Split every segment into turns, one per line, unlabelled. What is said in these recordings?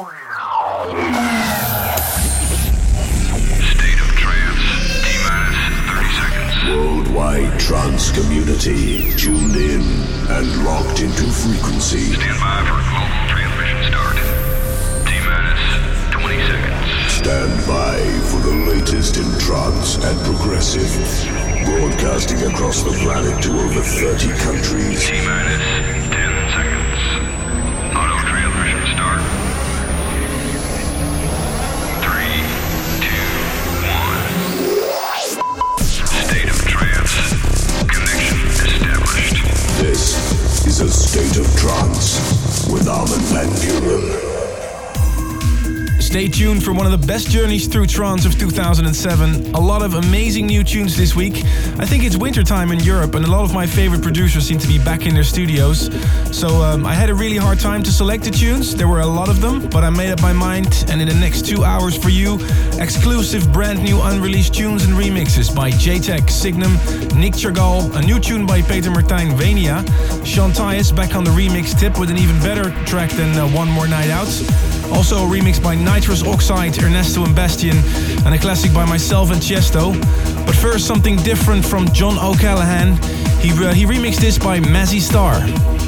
State of trance. T minus 30 seconds.
Worldwide trance community tuned in and locked into frequency.
Stand by for global transmission start. T minus 20 seconds.
Stand by for the latest in trance and progressive. Broadcasting across the planet to over 30 countries.
T minus
a state of trance with Armin Van Buuren.
Stay tuned for one of the best journeys through trance of 2007. A lot of amazing new tunes this week. I think it's wintertime in Europe, and a lot of my favorite producers seem to be back in their studios. So um, I had a really hard time to select the tunes. There were a lot of them, but I made up my mind. And in the next two hours for you, exclusive brand new unreleased tunes and remixes by JTech, Signum, Nic Chagall, a new tune by Peter Martijn Wijnia, Sean Tyas back on the remix tip with an even better track than uh, One More Night Out. Also a remix by Nitrous Oxide, Ernesto and Bastian, and a classic by myself and Tiësto. But first, something different from John O'Callaghan. He, uh, he remixed this by Mazzy Star.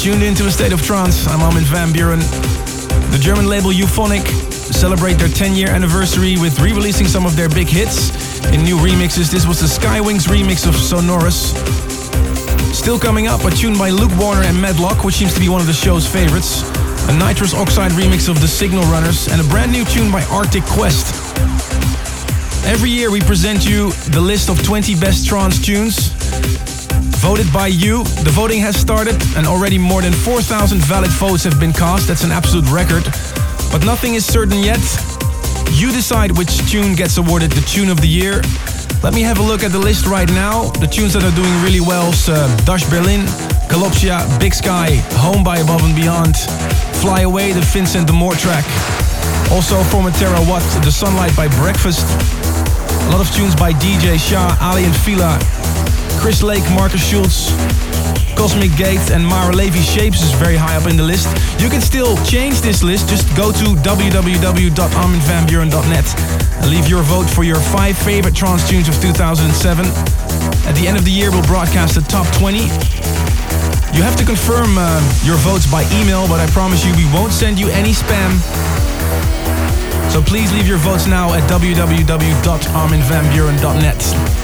Tuned into a state of trance. I'm Armin van Buuren. The German label Euphonic celebrate their 10 year anniversary with re releasing some of their big hits in new remixes. This was the Skywings remix of Sonorous. Still coming up, a tune by Luke Warner and Medlock, which seems to be one of the show's favorites. A nitrous oxide remix of the Signal Runners, and a brand new tune by Arctic Quest. Every year we present you the list of 20 best trance tunes voted by you. The voting has started and already more than 4,000 valid votes have been cast. That's an absolute record. But nothing is certain yet. You decide which tune gets awarded the tune of the year. Let me have a look at the list right now. The tunes that are doing really well uh, Dash Berlin, Galopsia, Big Sky, Home by Above and Beyond, Fly Away, the Vincent de Moor track. Also Formentera What, The Sunlight by Breakfast. A lot of tunes by DJ Shah, Ali and Fila, Chris Lake, Markus Schulz, Cosmic Gate, and Maor Levi Shapes is very high up in the list. You can still change this list. Just go to www.arminvanbuuren.net and leave your vote for your five favorite trance tunes of 2007. At the end of the year, we'll broadcast the top 20. You have to confirm uh, your votes by email, but I promise you we won't send you any spam. So please leave your votes now at www.arminvanbuuren.net.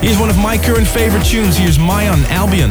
Here's one of my current favorite tunes. Here's Mayan Albion.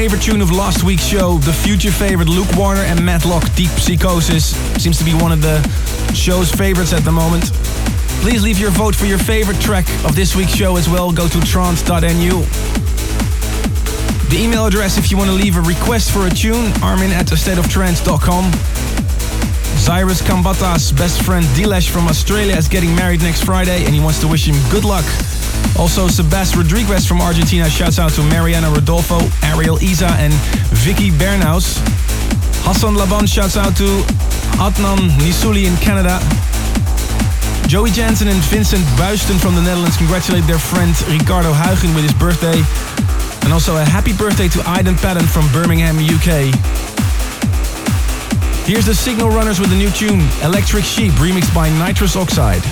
Favorite tune of last week's show, the
future favorite Luke Warner and Matlock Deep Psychosis. Seems to be one of the show's favorites at the moment. Please leave your vote for your favorite track of this week's show as well. Go to trance.nu. The email address if you want to leave a request for a tune, armin at astateoftrance.com. Cyrus Kambata's best friend Dilesh from Australia is getting married next Friday and he wants to wish him good luck. Also, Sebastian Rodriguez from Argentina shouts out to Mariana Rodolfo, Ariel Isa, and Vicky Bernaus. Hassan Laban shouts out to Adnan Nisuli in Canada. Joey Jansen and Vincent Buisten from the Netherlands congratulate their friend Ricardo Huigen with his birthday. And also a happy birthday to Aiden Patton from Birmingham, UK. Here's the Signal Runners with a new tune, Electric Sheep, remixed by Nitrous Oxide.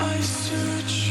I search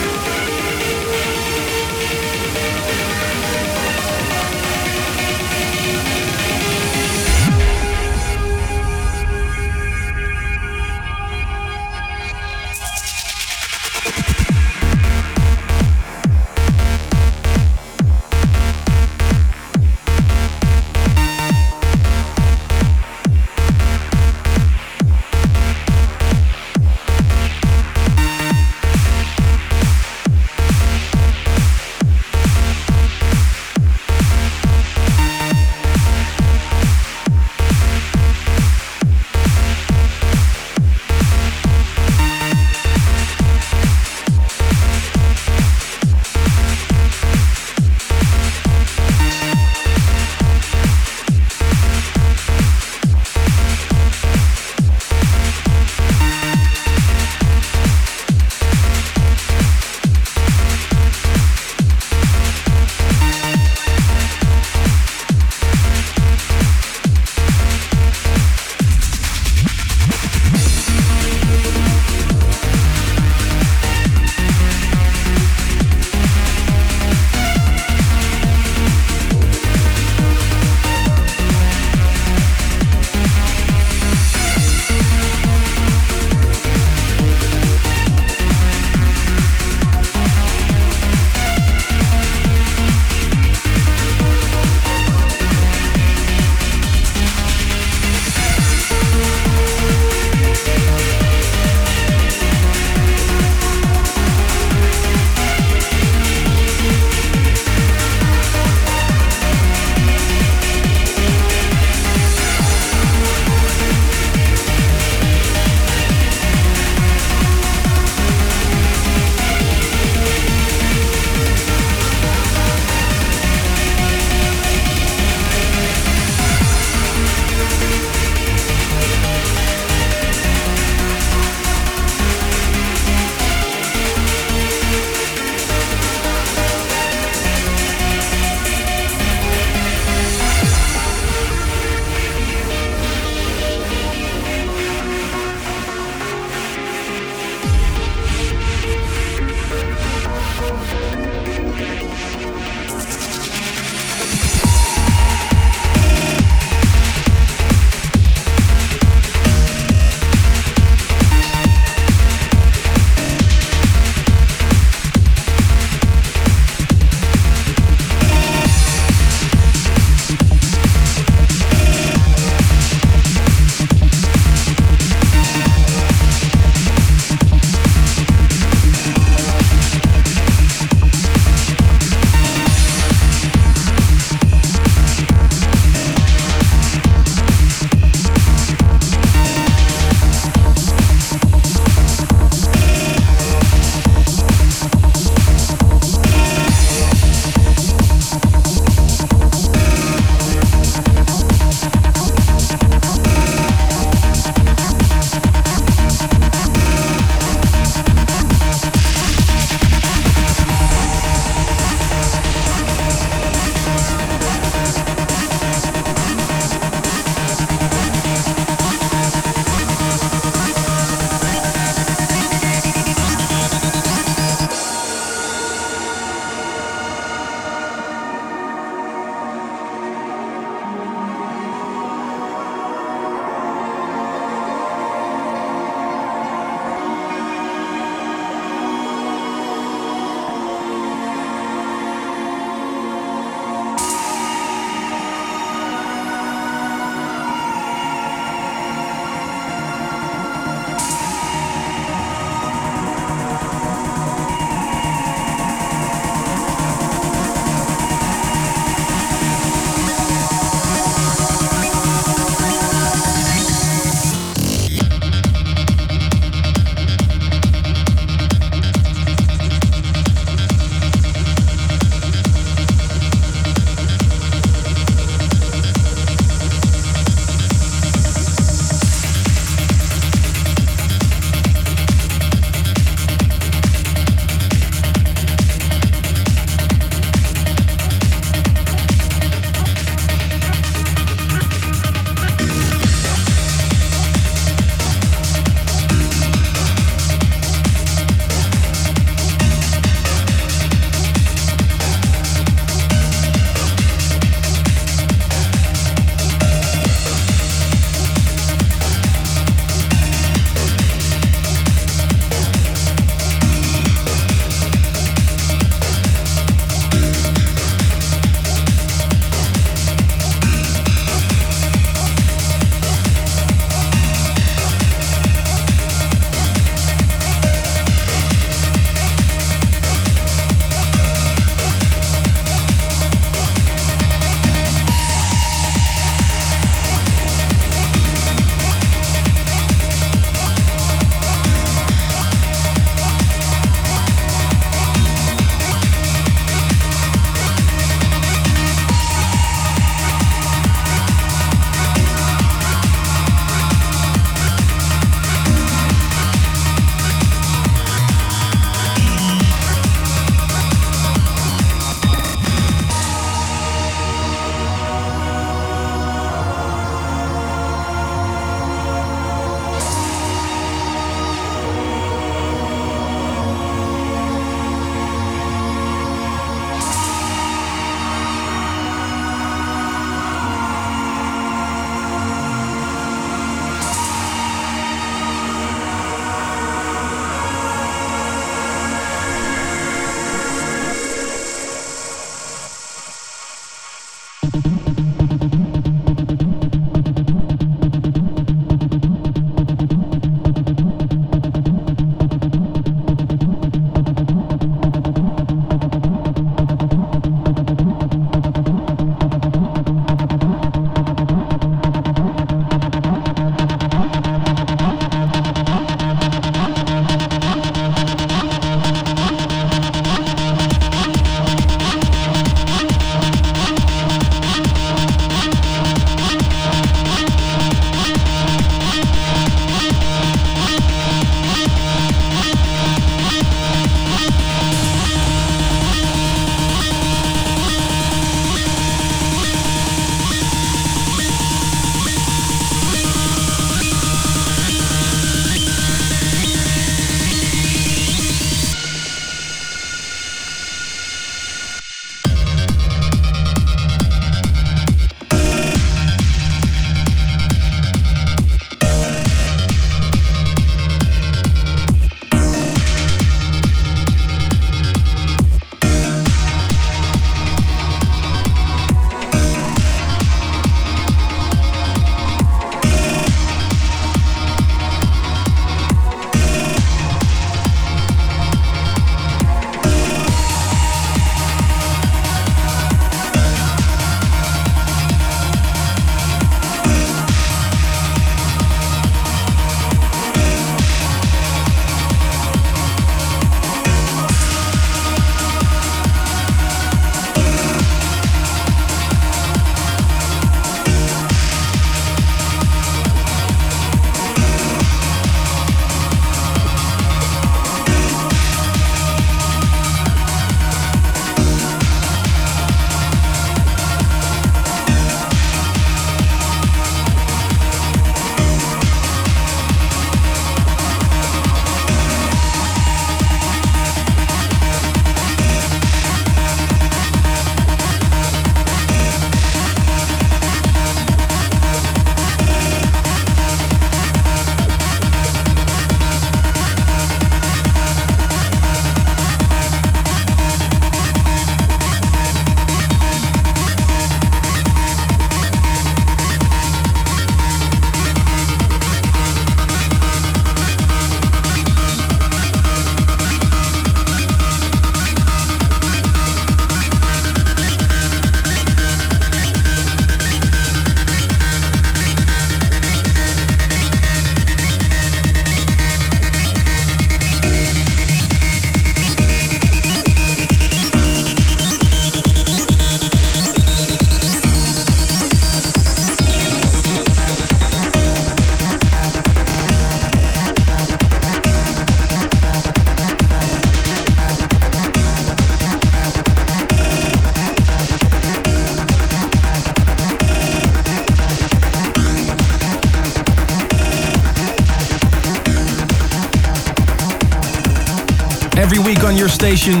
station,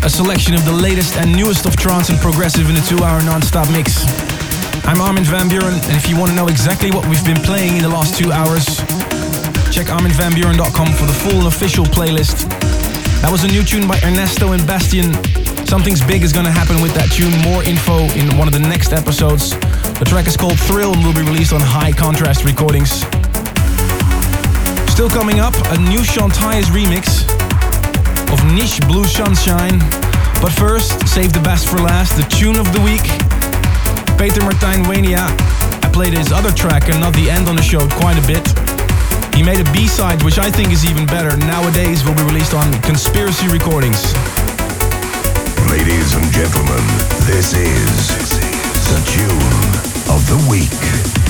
a selection of the latest and newest of trance and progressive in a two-hour non-stop mix. I'm Armin van Buuren, and if you want to know exactly what we've been playing in the last two hours, check arminvanbuuren.com for the full official playlist. That was a new tune by Ernesto and Bastian. Something's big is gonna happen with that tune. More info in one of the next episodes. The track is called Thrill and will be released on High Contrast Recordings. Still coming up, a new Sean Tyas remix Niche Blue Sunshine. But first, save the best for last, the tune of the week. Peter Martijn Wijnia. I played his other track and not the end on the show quite a bit. He made a B-side, which I think is even better. Nowadays will be released on Conspiracy Recordings.
Ladies and gentlemen, this is the tune of the week.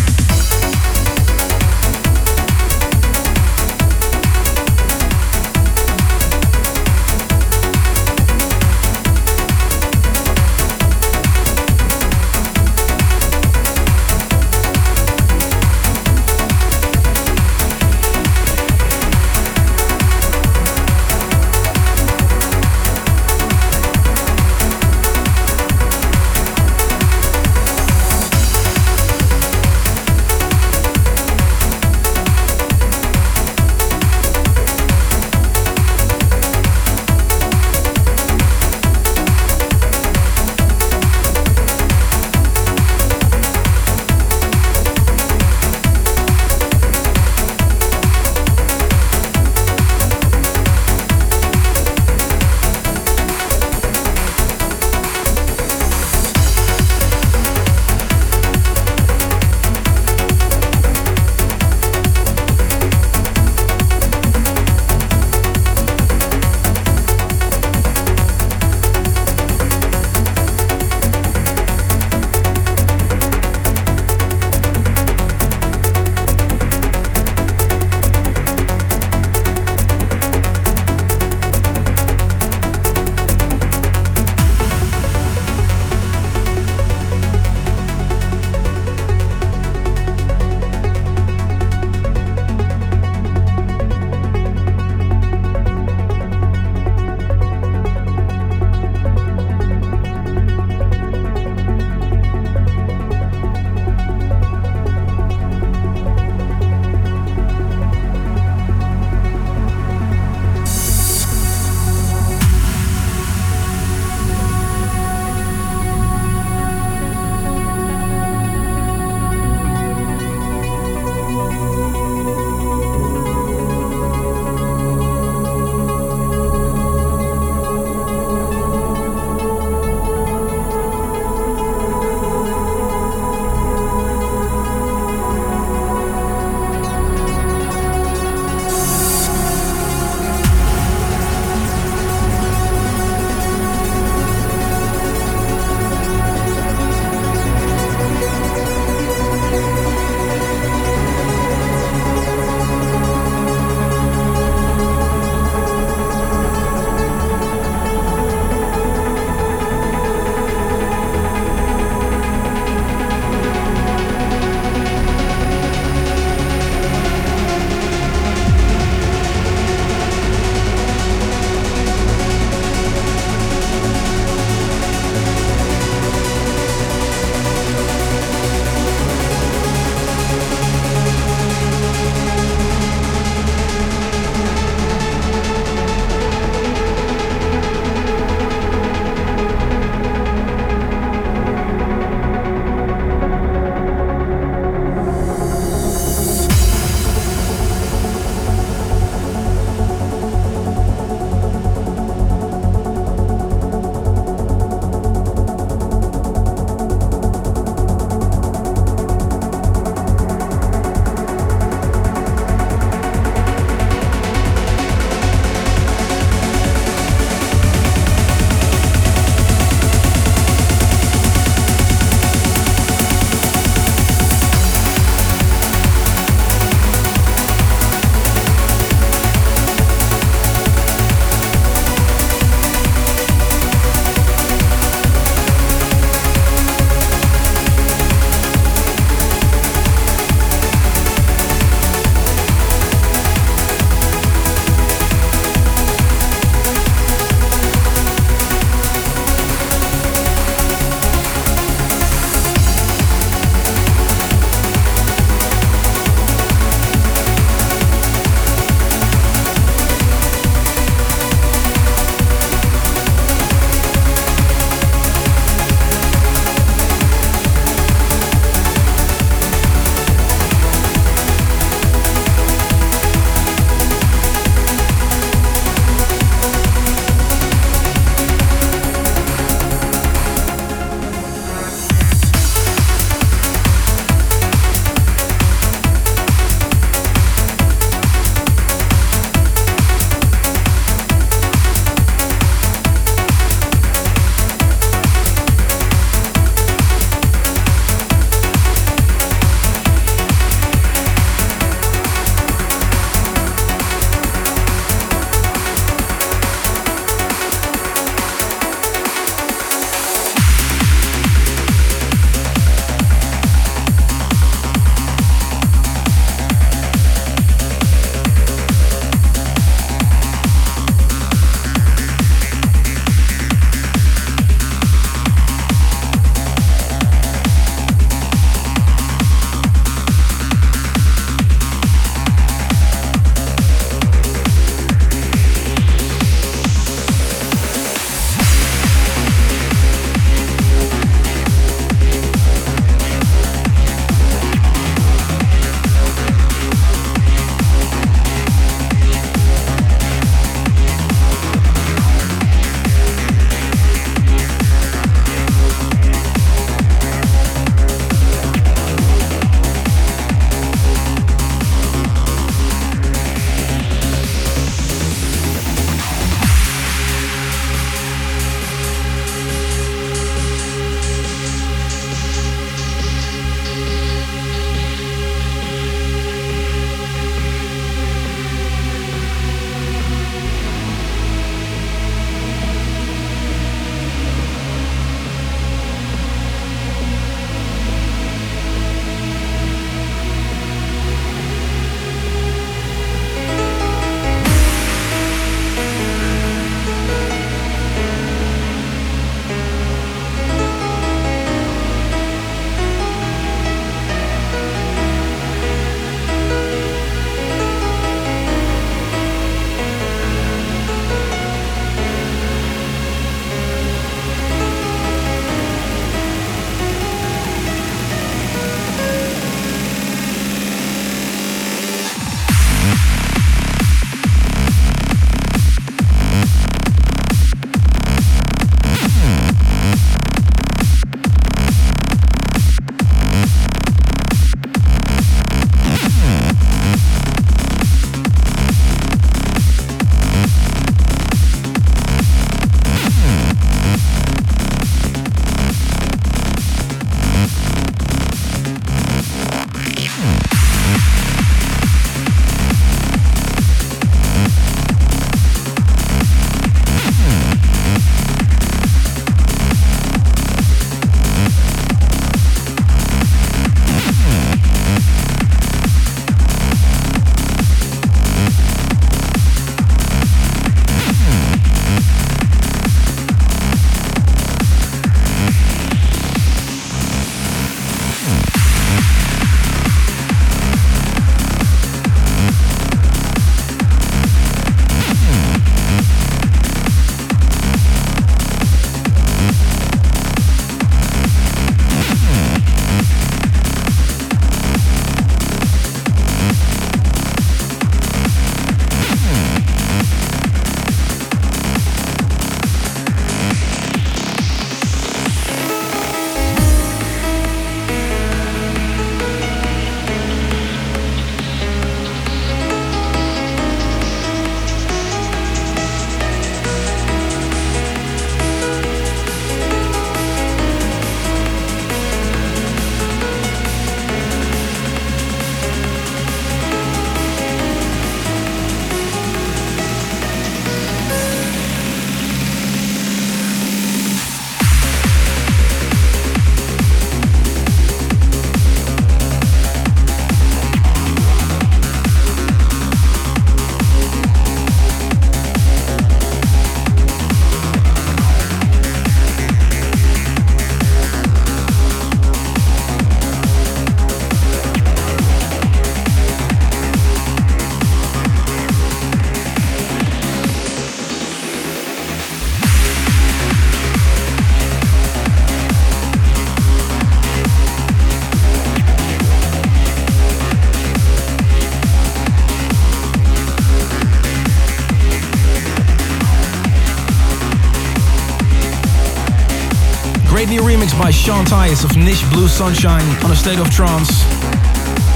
Sean Tyas of Niche Blue Sunshine on a State of Trance.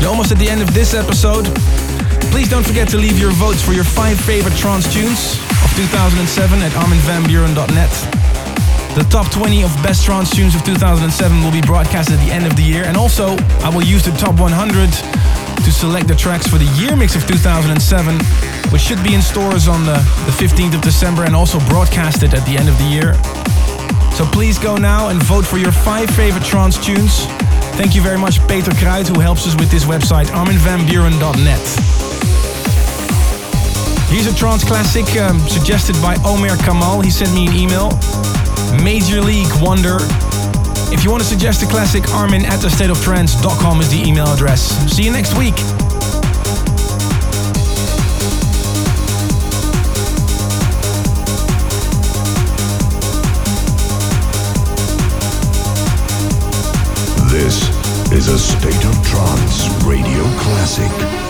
You're almost at the end of this episode. Please don't forget to leave your votes for your five favorite trance tunes of 2007 at arminvanbuuren.net. The top 20 of best trance tunes of 2007 will be broadcast at the end of the year, and also I will use the top 100 to select the tracks for the year mix of 2007, which should be in stores on the, the 15th of December and also broadcasted at the end of the year. So please go now and vote for your five favorite trance tunes. Thank you very much, Peter Kruid, who helps us with this website, arminvanbuuren.net. Here's a trance classic um, suggested by Omer Kamal. He sent me an email. Major League Wonder. If you want to suggest a classic, armin at thestateoftrance.com is the email address. See you next week.
Is a State of Trance radio classic.